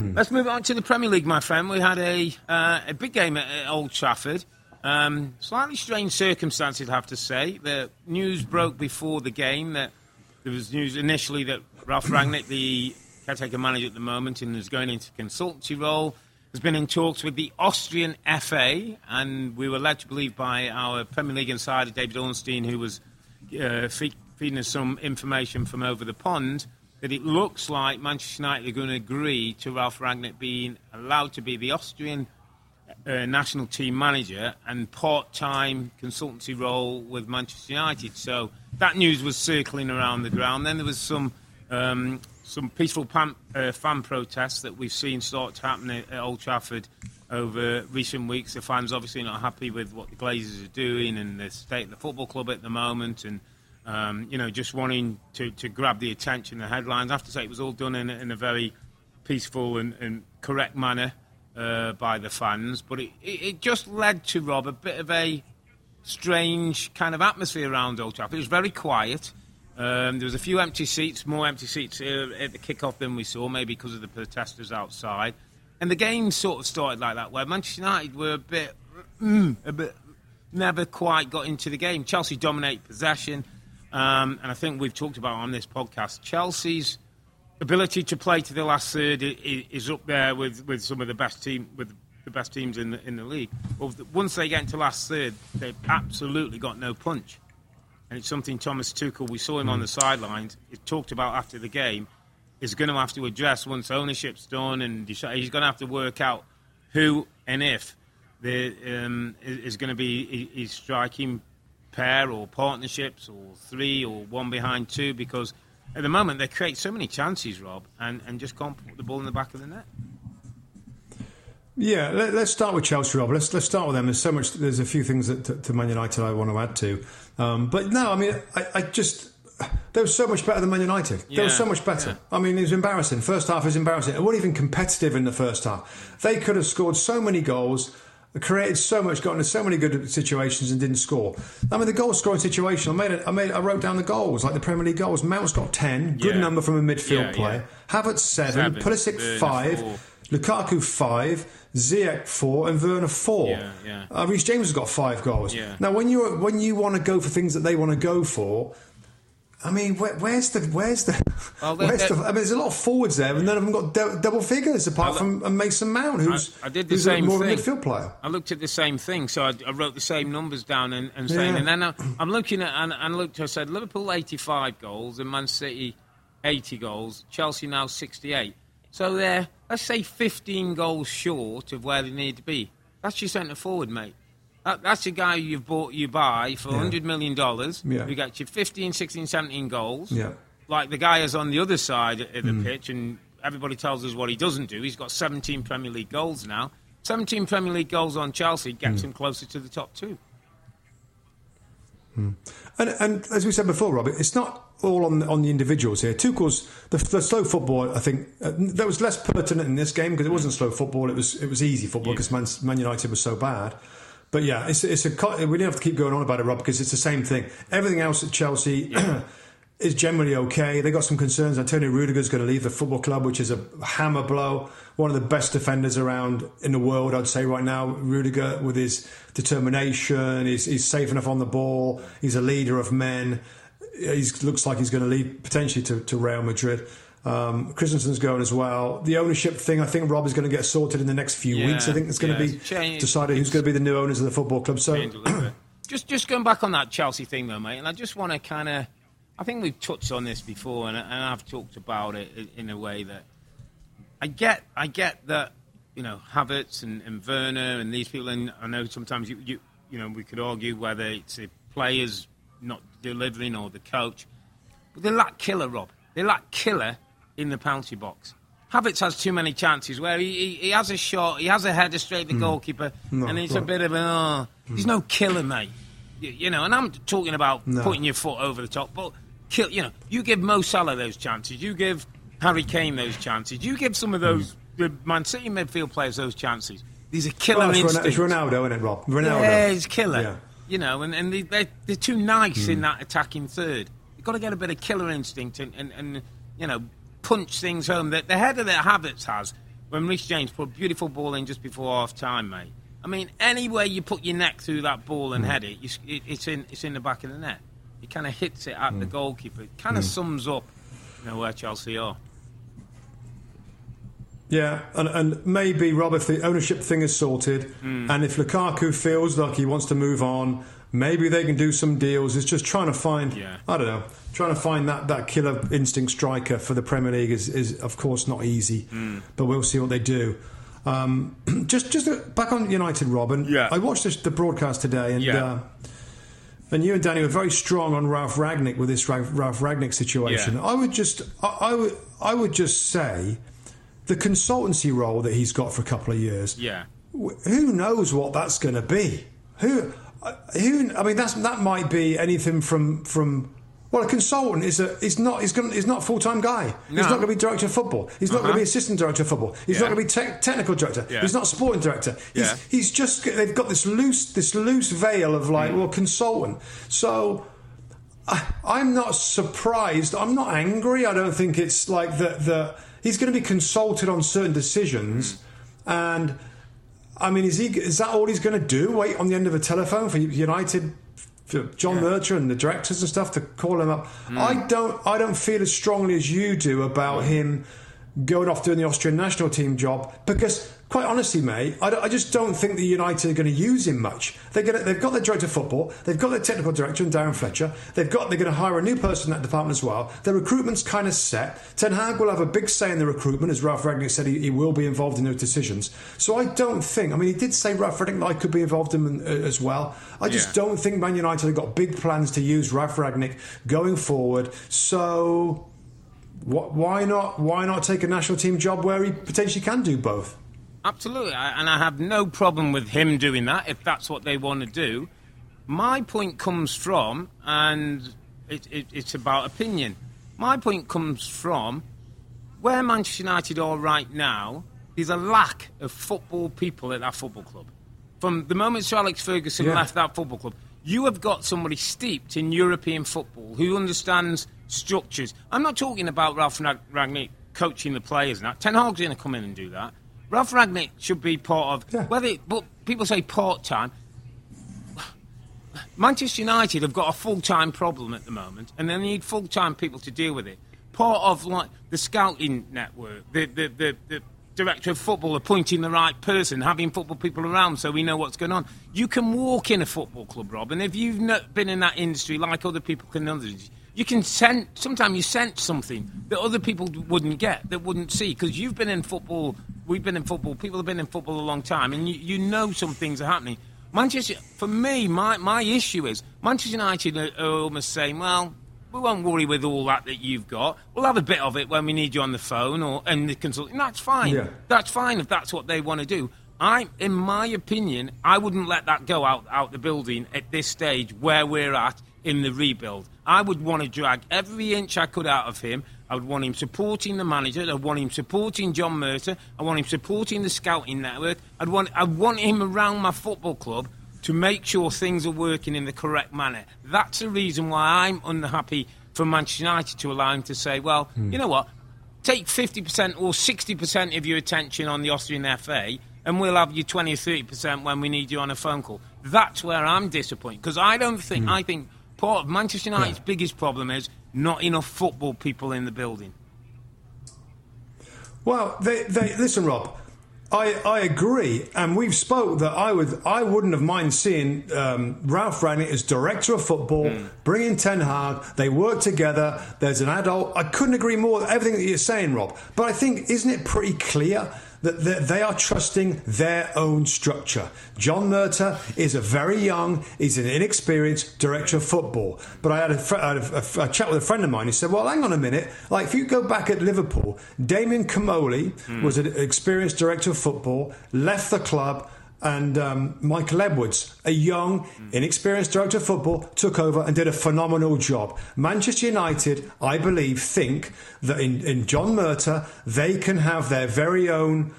B: Let's move on to the Premier League, my friend. We had a, uh, a big game at, at Old Trafford. Um, slightly strange circumstances, I have to say. The news broke before the game that there was news initially that Ralf Rangnick, the caretaker manager at the moment, and is going into consultancy role, has been in talks with the Austrian FA, and we were led to believe by our Premier League insider David Ornstein, who was uh, feeding us some information from over the pond, that it looks like Manchester United are going to agree to Ralf Rangnick being allowed to be the Austrian uh, national team manager and part-time consultancy role with Manchester United. So that news was circling around the ground. Then there was some um, some peaceful pan, uh, fan protests that we've seen start to happen at, at, Old Trafford over recent weeks. The fans obviously not happy with what the Glazers are doing and the state of the football club at the moment, and um, you know just wanting to, to grab the attention, the headlines. I have to say it was all done in, in a very peaceful and, and correct manner uh, by the fans, but it, it, just led to Rob a bit of a strange kind of atmosphere around Old Trafford. It was very quiet. Um, there was a few empty seats, more empty seats uh, at the kick-off than we saw, maybe because of the protesters outside. And the game sort of started like that, where Manchester United were a bit, mm, a bit, never quite got into the game. Chelsea dominated possession, um, and I think we've talked about on this podcast Chelsea's ability to play to the last third is, up there with, with some of the best team with the best teams in the in the league. But once they get into last third, they've absolutely got no punch and it's something Thomas Tuchel, we saw him on the sidelines, he talked about after the game, is going to have to address once ownership's done, and he's going to have to work out who and if there um, is going to be his striking pair or partnerships or three or one behind two because at the moment they create so many chances, Rob, and, and just can't put the ball in the back of the net.
A: Yeah, let, us start with Chelsea, Rob. Let's let's start with them. There's so much. There's a few things that to, to Man United I want to add to, um, but no, I mean, I, I, just they were so much better than Man United. Yeah, they were so much better. Yeah. I mean, it was embarrassing. First half was embarrassing. It wasn't even competitive in the first half. They could have scored so many goals. Created so much, got into so many good situations and didn't score. I mean, the goal scoring situation. I made it. I made. I wrote down the goals like the Premier League goals. Mount's got ten, good
B: Yeah.
A: number from a midfield
B: Yeah,
A: player. Havertz seven,
B: Seven,
A: Pulisic
B: Werner
A: five,
B: four.
A: Lukaku five, Ziyech four, and Werner four.
B: Yeah, yeah.
A: Uh, Reece James has got five goals.
B: Yeah.
A: Now, when you when you want to go for things that they want to go for. I mean, where, where's the where's the,
B: Well,
A: where's the I mean, there's a lot of forwards there, and none of them got dou- double figures apart
B: Well,
A: from uh, Mason Mount, who's
B: I did the same
A: more
B: thing.
A: of a midfield player.
B: I looked at the same thing, so I, I wrote the same numbers down and, and saying,
A: Yeah.
B: and then I, I'm looking at and, and looked. I said Liverpool 85 goals and Man City 80 goals, Chelsea now 68. So they're let's say 15 goals short of where they need to be. That's your centre forward, mate. That, that's a guy you've bought you buy for
A: Yeah.
B: 100 million dollars.
A: Yeah.
B: You got your 15, 16, 17 goals.
A: Yeah.
B: Like the guy is on the other side of the mm. pitch, and everybody tells us what he doesn't do. He's got 17 Premier League goals now. 17 Premier League goals on Chelsea gets mm. him closer to the top two. Hmm.
A: And, and as we said before, Robert, it's not all on on the individuals here. Tuchel's the, the slow football. I think uh, that was less pertinent in this game because it wasn't slow football. It was it was easy football because Man, Man United was so bad. But yeah, it's it's a we didn't have to keep going on about it, Rob, because it's the same thing. Everything else at Chelsea. Is generally okay. They got some concerns. Antonio Rudiger's going to leave the football club, which is a hammer blow. One of the best defenders around in the world, I'd say right now. Rudiger, with his determination, he's, he's safe enough on the ball. He's a leader of men. He looks like he's going to lead potentially to, to Real Madrid. Um, Christensen's going as well. The ownership thing, I think Rob is going to get sorted in the next few
B: Yeah,
A: weeks. I think it's going
B: yeah,
A: to be
B: changed.
A: decided who's going to be the new owners of the football club. So
B: Change a little bit. just just going back on that Chelsea thing though, mate, and I just want to kind of, I think we've touched on this before, and, and I've talked about it in, in a way that I get, I get that, you know, Havertz and, and Werner and these people, and I know sometimes you, you, you know, we could argue whether it's the players not delivering or the coach, but they lack killer, Rob. They lack killer in the penalty box. Havertz has too many chances where he, he, he has a shot, he has a header straight at the hmm. goalkeeper,
A: No,
B: and it's a bit of a, oh, hmm. he's no killer, mate. You, you know, and I'm talking about
A: No.
B: putting your foot over the top, but kill. You know, you give Mo Salah those chances, you give Harry Kane those chances, you give some of hmm. those the Man City midfield players those chances. These are killer
A: it's,
B: instincts.
A: it's Ronaldo, isn't it, Rob? Ronaldo.
B: Yeah, he's killer.
A: Yeah.
B: You know, and, and they, they're, they're too nice in that attacking third. You've got to get a bit of killer instinct and, and, and you know, punch things home. The, the header that Havertz has when Reece James put a beautiful ball in just before half time, mate. I mean, anywhere you put your neck through that ball and mm. head it, you, it, it's in it's in the back of the net. It kind of hits it at the mm. goalkeeper. It kind of mm. sums up, you know, where Chelsea are.
A: Yeah, and, and maybe Rob, if the ownership thing is sorted,
B: Hmm.
A: and if Lukaku feels like he wants to move on, maybe they can do some deals. It's just trying to find,
B: Yeah.
A: I don't know, trying to find that, that killer instinct striker for the Premier League is, is of course, not easy,
B: Hmm.
A: but we'll see what they do. Um, just just back on United, Robin.
B: Yeah.
A: I watched this, the broadcast today, and
B: Yeah.
A: uh, and you and Danny were very strong on Ralf Rangnick with this Ralf, Ralf Rangnick situation.
B: Yeah.
A: I would just, I, I would, I would just say, the consultancy role that he's got for a couple of years.
B: Yeah.
A: Who knows what that's going to be? Who, uh, who? I mean, that's that might be anything from from. Well, a consultant is a is not he's going he's not a full time guy. He's not going to be director of football. He's not going to
B: Uh-huh.
A: be assistant director of football. He's
B: Yeah.
A: not going to be te- technical director.
B: Yeah.
A: He's not sporting director. He's,
B: Yeah.
A: he's just they've got this loose this loose veil of like well consultant. So I, I'm not surprised. I'm not angry. I don't think it's like that. The, he's going to be consulted on certain decisions, and I mean, is he? Is that all he's going to do? Wait on the end of a telephone for United, John Murtough and the directors and stuff to call him up? Mm. I don't. I don't feel as strongly as you do about him going off doing the Austrian national team job because, quite honestly, mate, I, I just don't think the United are going to use him much. They're going to, they've got their director of football, they've got their technical director, and Darren Fletcher. They've got they're going to hire a new person in that department as well. Their recruitment's kind of set. Ten Hag will have a big say in the recruitment, as Ralf Rangnick said he, he will be involved in those decisions. So I don't think. I mean, he did say Ralf Rangnick I could be involved in uh, as well. I just
B: Yeah.
A: don't think Man United have got big plans to use Ralf Rangnick going forward. So. Wh- Why not? Why not take a national team job where he potentially can do both?
B: Absolutely, I- and I have no problem with him doing that if that's what they want to do. My point comes from, and it, it, it's about opinion. My point comes from where Manchester United are right now. There's a lack of football people at that football club. from the moment Sir Alex Ferguson
A: Yeah.
B: left that football club, you have got somebody steeped in European football who understands structures. I'm not talking about Ralf Rag- Rangnick coaching the players now. Ten Hag's going to come in and do that. Ralf Rangnick should be part of
A: Yeah.
B: whether, but people say part time. Manchester United have got a full time problem at the moment, and they need full time people to deal with it. Part of like the scouting network, the, the, the, the director of football appointing the right person, having football people around so we know what's going on. You can walk in a football club, Rob, and if you've not been in that industry like other people can, others, you can sense. Sometimes you sense something that other people wouldn't get, that wouldn't see, because you've been in football. We've been in football. People have been in football a long time, and you, you know some things are happening. Manchester, for me, my, my issue is Manchester United are, are almost saying, well, we won't worry with all that that you've got. We'll have a bit of it when we need you on the phone or and the consulting. That's fine.
A: Yeah.
B: That's fine if that's what they want to do. I, in my opinion, I wouldn't let that go out out the building at this stage where we're at in the rebuild. I would want to drag every inch I could out of him. I would want him supporting the manager. I'd want him supporting John Murtough. I want him supporting the scouting network. I'd want I want him around my football club to make sure things are working in the correct manner. That's the reason why I'm unhappy for Manchester United to allow him to say, well, hmm. you know what, take 50% or 60% of your attention on the Austrian FA and we'll have you 20 or 30% when we need you on a phone call. That's where I'm disappointed because I don't think, hmm. I think part of Manchester United's biggest problem is not enough football people in the building.
A: Well, they, they listen, Rob. I, I agree, and we've spoke that I would I wouldn't have mind seeing um, Ralf Rangnick as director of football, bringing Ten Hag. They work together. There's an adult. I couldn't agree more with everything that you're saying, Rob. But I think isn't it pretty clear that they- are trusting their own structure. John Murtough is a very young, he's an inexperienced director of football. But I had a, fr- I had a, a- a chat with a friend of mine who said, well, hang on a minute. Like, if you go back at Liverpool, Damien Comolli hmm. was an experienced director of football, left the club, and um, Michael Edwards, a young, inexperienced director of football, took over and did a phenomenal job. Manchester United, I believe, think that in, in John Murtough, they can have their very own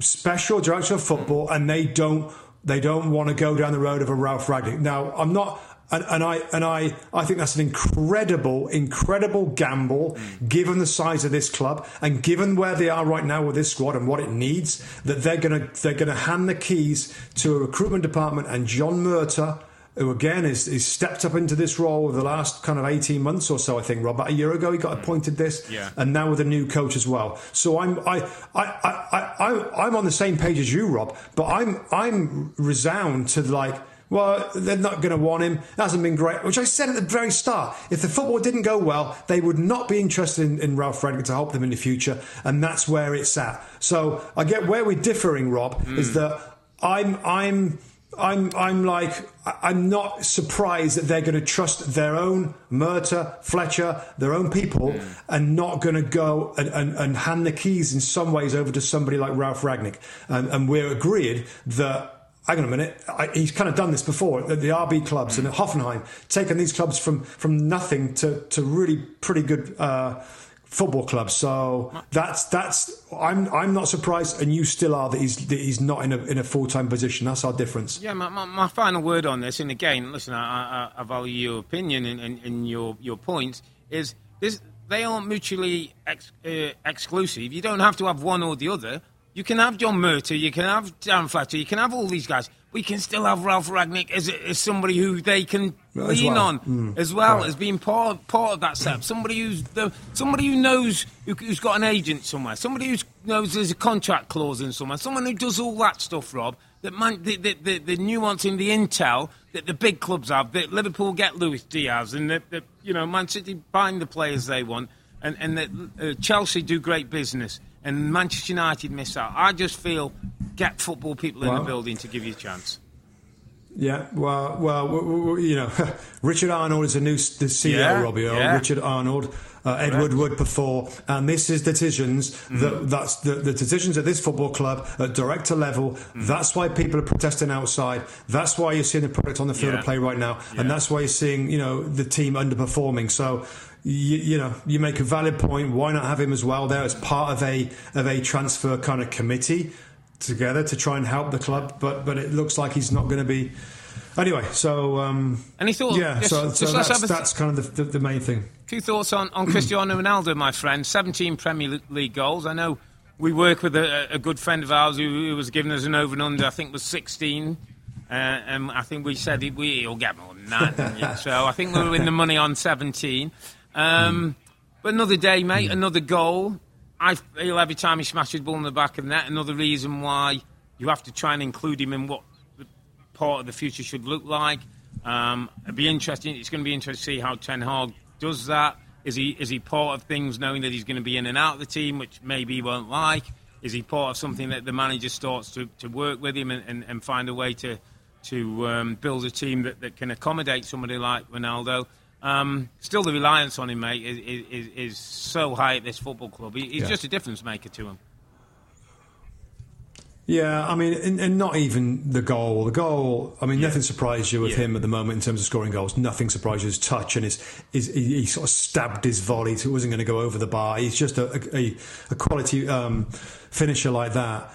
A: special director of football, and they don't they don't want to go down the road of a Ralf Rangnick. Now, I'm not. And, and I and I, I think that's an incredible, incredible gamble, mm. given the size of this club and given where they are right now with this squad and what it needs. That they're gonna they're gonna hand the keys to a recruitment department and John Murtough, who again is, is stepped up into this role over the last kind of 18 months or so, I think, Rob. About a year ago, he got mm. appointed this,
B: Yeah.
A: and now with a new coach as well. So I'm I, I, I, I, I, I'm on the same page as you, Rob, but I'm I'm resound to like. Well, they're not going to want him. It hasn't been great, which I said at the very start. If the football didn't go well, they would not be interested in, in Ralf Rangnick to help them in the future, and that's where it's at. So I get where we're differing, Rob, hmm. is that I'm I'm I'm I'm like I'm not surprised that they're going to trust their own Murtough, Fletcher, their own people, hmm. and not going to go and, and, and hand the keys in some ways over to somebody like Ralf Rangnick. And, and we're agreed that. Hang on a minute. I, he's kind of done this before at the RB clubs and at Hoffenheim, taken these clubs from, from nothing to, to really pretty good uh, football clubs. So that's that's I'm I'm not surprised, and you still are that he's that he's not in a in a full time position. That's our difference.
B: Yeah, my, my, my final word on this, and again, listen, I, I, I value your opinion and, and, and your your points. Is this they aren't mutually ex, uh, exclusive. You don't have to have one or the other. You can have John Murtough, you can have Dan Fletcher, you can have all these guys. We can still have Ralf Rangnick as, as somebody who they can
A: As
B: lean
A: well.
B: on
A: Mm.
B: as well
A: Right.
B: as being part part of that setup. Somebody who's the, somebody who knows who, who's got an agent somewhere. Somebody who knows there's a contract clause in somewhere. Someone who does all that stuff, Rob. That man, the, the, the, the nuance in the intel that the big clubs have. That Liverpool get Luis Diaz, and that, that you know Man City buying the players they want, and and that uh, Chelsea do great business, and Manchester United miss out. I just feel get football people in the building to give you a chance.
A: Yeah, well, well, w- w- w- you know, Richard Arnold is a new the CEO,
B: Yeah,
A: Robbie. Earle.
B: yeah.
A: Richard Arnold, uh, Edward Wood before, and this is decisions
B: Mm.
A: that that's the, the decisions at this football club at director level.
B: Mm.
A: That's why people are protesting outside. That's why you're seeing the product on the field
B: Yeah.
A: of play right now,
B: Yeah.
A: and that's why you're seeing you know the team underperforming. So. You, you know, you make a valid point. Why not have him as well there as part of a of a transfer kind of committee? together to try and help the club, but but it looks like he's not going to be. Anyway, so um,
B: any thoughts?
A: Yeah, so, so that's, that's kind of the, the, the main thing.
B: Two thoughts on, on Cristiano Ronaldo, my friend. 17 Premier League goals. I know we work with a, a good friend of ours who, who, was giving us an over and under. I think was 16, uh, and I think we said we he'll get more than that. so I think we were in the money on 17. Um, but another day, mate. Another goal. I feel every time he smashes the ball in the back of the net. Another reason why you have to try and include him in what the part of the future should look like. Um, it'd be interesting. It's going to be interesting to see how Ten Hag does that. Is he is he part of things knowing that he's going to be in and out of the team, which maybe he won't like? Is he part of something that the manager starts to, to work with him and, and, and find a way to to um, build a team that, that can accommodate somebody like Ronaldo? Um, still, the reliance on him, mate, is, is, is so high at this football club. He, he's yeah. just a difference maker to him.
A: Yeah, I mean, and, and, not even the goal. The goal, I mean, yeah. nothing surprised you with yeah. him at the moment in terms of scoring goals. Nothing surprised you. His touch and his, his he, he, sort of stabbed his volley, so it wasn't going to go over the bar. He's just a, a, a quality um, finisher like that.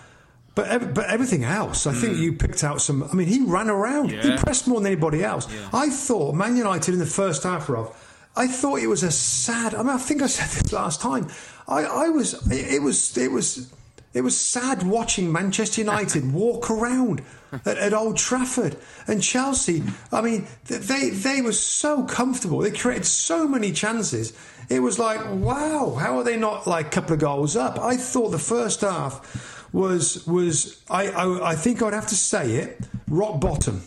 A: But but everything else, I mm. think you picked out some. I mean, he ran around. Yeah. He pressed more than anybody else. I thought Man United in the first half, Rob. I thought it was a sad. I mean, I think I said this last time. I, I was. It was. It was it was sad watching Manchester United walk around at, at, Old Trafford and Chelsea. I mean, they they were so comfortable. They created so many chances. It was like, wow, how are they not like a couple of goals up? I thought the first half was was I I, I think I'd have to say it rock bottom,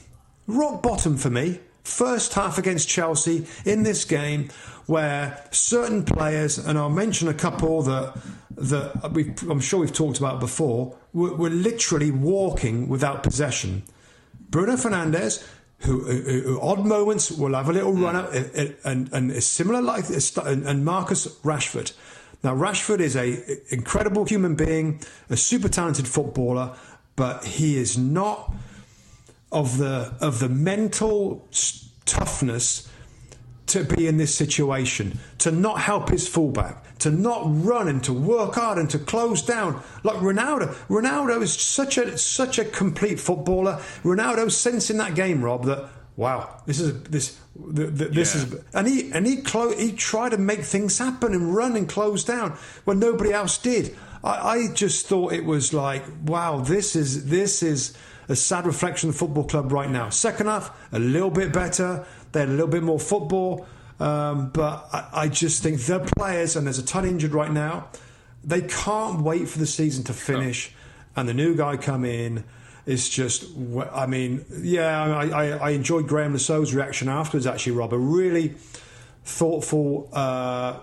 A: rock bottom for me. First half against Chelsea in this game where certain players, and I'll mention a couple that that I'm sure we've talked about before, were, were literally walking without possession. Bruno Fernandes, who, who, who, odd moments will have a little hmm. run out, eh, eh, and, and is similar like eh, and Marcus Rashford. Now Rashford is a incredible human being, a super talented footballer, but he is not of the of the mental toughness to be in this situation, to not help his fullback, to not run and to work hard and to close down like Ronaldo. Ronaldo is such a such a complete footballer. Ronaldo sensing that game, Rob, that wow, this is this this yeah. is and he and he clo- he tried to make things happen and run and close down when nobody else did. I, I just thought it was like wow, this is this is a sad reflection of the football club right now. Second half, a little bit better. They had a little bit more football. Um, but I, I, just think the players, and there's a ton injured right now, they can't wait for the season to finish and the new guy come in. It's just, I mean, yeah, I, I, I enjoyed Graeme Saux's reaction afterwards, actually, Rob. A really thoughtful uh,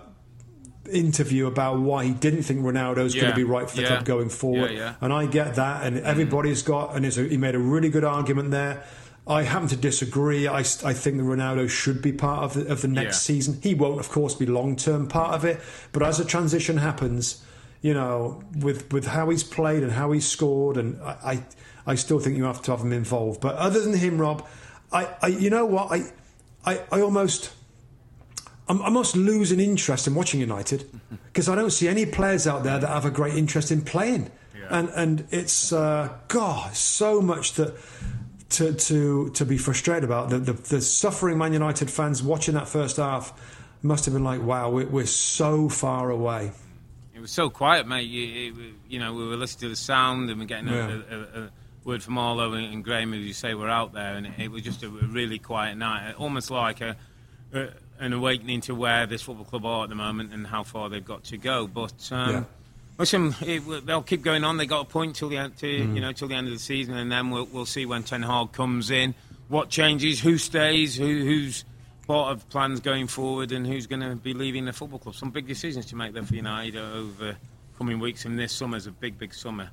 A: interview about why he didn't think Ronaldo's yeah. going to be right for the yeah. club going forward. Yeah, and I get that, and everybody's got, and a, he made a really good argument there. I happen to disagree. I, I think that Ronaldo should be part of the, of the next season. He won't, of course, be long term part of it. But as a transition happens, you know, with with how he's played and how he's scored, and I, I, I still think you have to have him involved. But other than him, Rob, I, I you know what, I, I, I almost. I'm almost losing interest in watching United because I don't see any players out there that have a great interest in playing, yeah. and and it's uh, God so much that to to to be frustrated about. The, the, the suffering Man United fans watching that first half must have been like, "Wow, we're, we're so far away."
B: It was so quiet, mate. You, you know, we were listening to the sound and we're getting yeah. a, a, word from Arlo and, and Graeme, as you say, we're out there, and it, it was just a really quiet night, almost like a, an awakening to where this football club are at the moment and how far they've got to go. But um, yeah. Listen, it, they'll keep going on. They got a point till the end, to, mm. you know, till the end of the season, and then we'll, we'll see when Ten Hag comes in, what changes, who stays, who, who's part of plans going forward, and who's going to be leaving the football club. Some big decisions to make there for United over coming weeks, and this summer is a big, big summer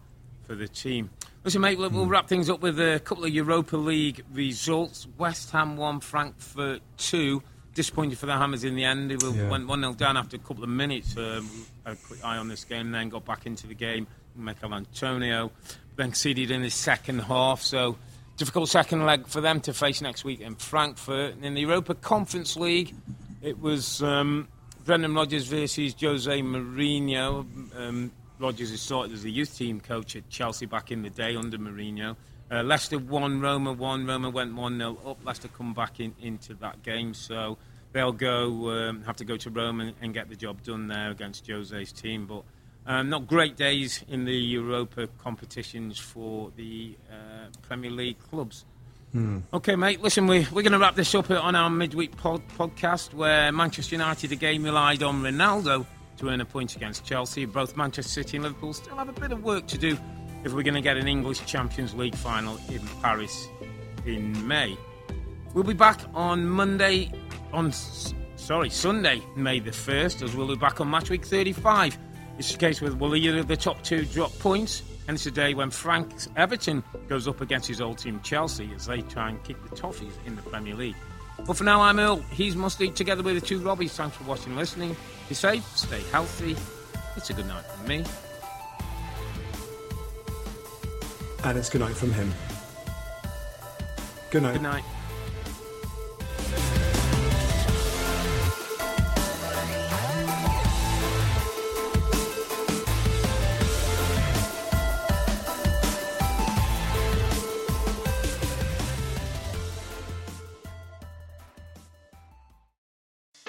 B: for the team. Listen, mate, we'll, wrap things up with a couple of Europa League results. West Ham 1, Frankfurt two disappointed for the Hammers in the end. They yeah. went 1 0 down after a couple of minutes. Um, a quick eye on this game, and then got back into the game. Michael Antonio then conceded in his second half. So, difficult second leg for them to face next week in Frankfurt. In the Europa Conference League, it was um, Brendan Rodgers versus Jose Mourinho. Um, Rodgers has started as a youth team coach at Chelsea back in the day under Mourinho. Uh, Leicester won, Roma won. Roma went 1 0 up. Leicester come back in, into that game. So they'll go um, have to go to Rome and, and, get the job done there against Jose's team. But um, not great days in the Europa competitions for the uh, Premier League clubs. Hmm. Okay, mate. Listen, we, we're going to wrap this up on our midweek pod, podcast where Manchester United again relied on Ronaldo to earn a point against Chelsea. Both Manchester City and Liverpool still have a bit of work to do if we're going to get an English Champions League final in Paris in May. We'll be back on Monday, on sorry Sunday, May the first, as we'll be back on match week 35. It's the case with will either of the top two drop points, and it's a day when Frank's Everton goes up against his old team Chelsea as they try and kick the Toffees in the Premier League. But for now, I'm Earle. He's Musty, together with the two Robbies. Thanks for watching and listening. Be safe, stay healthy. It's a good night from me.
A: And it's good night from him. Good night.
B: Good night.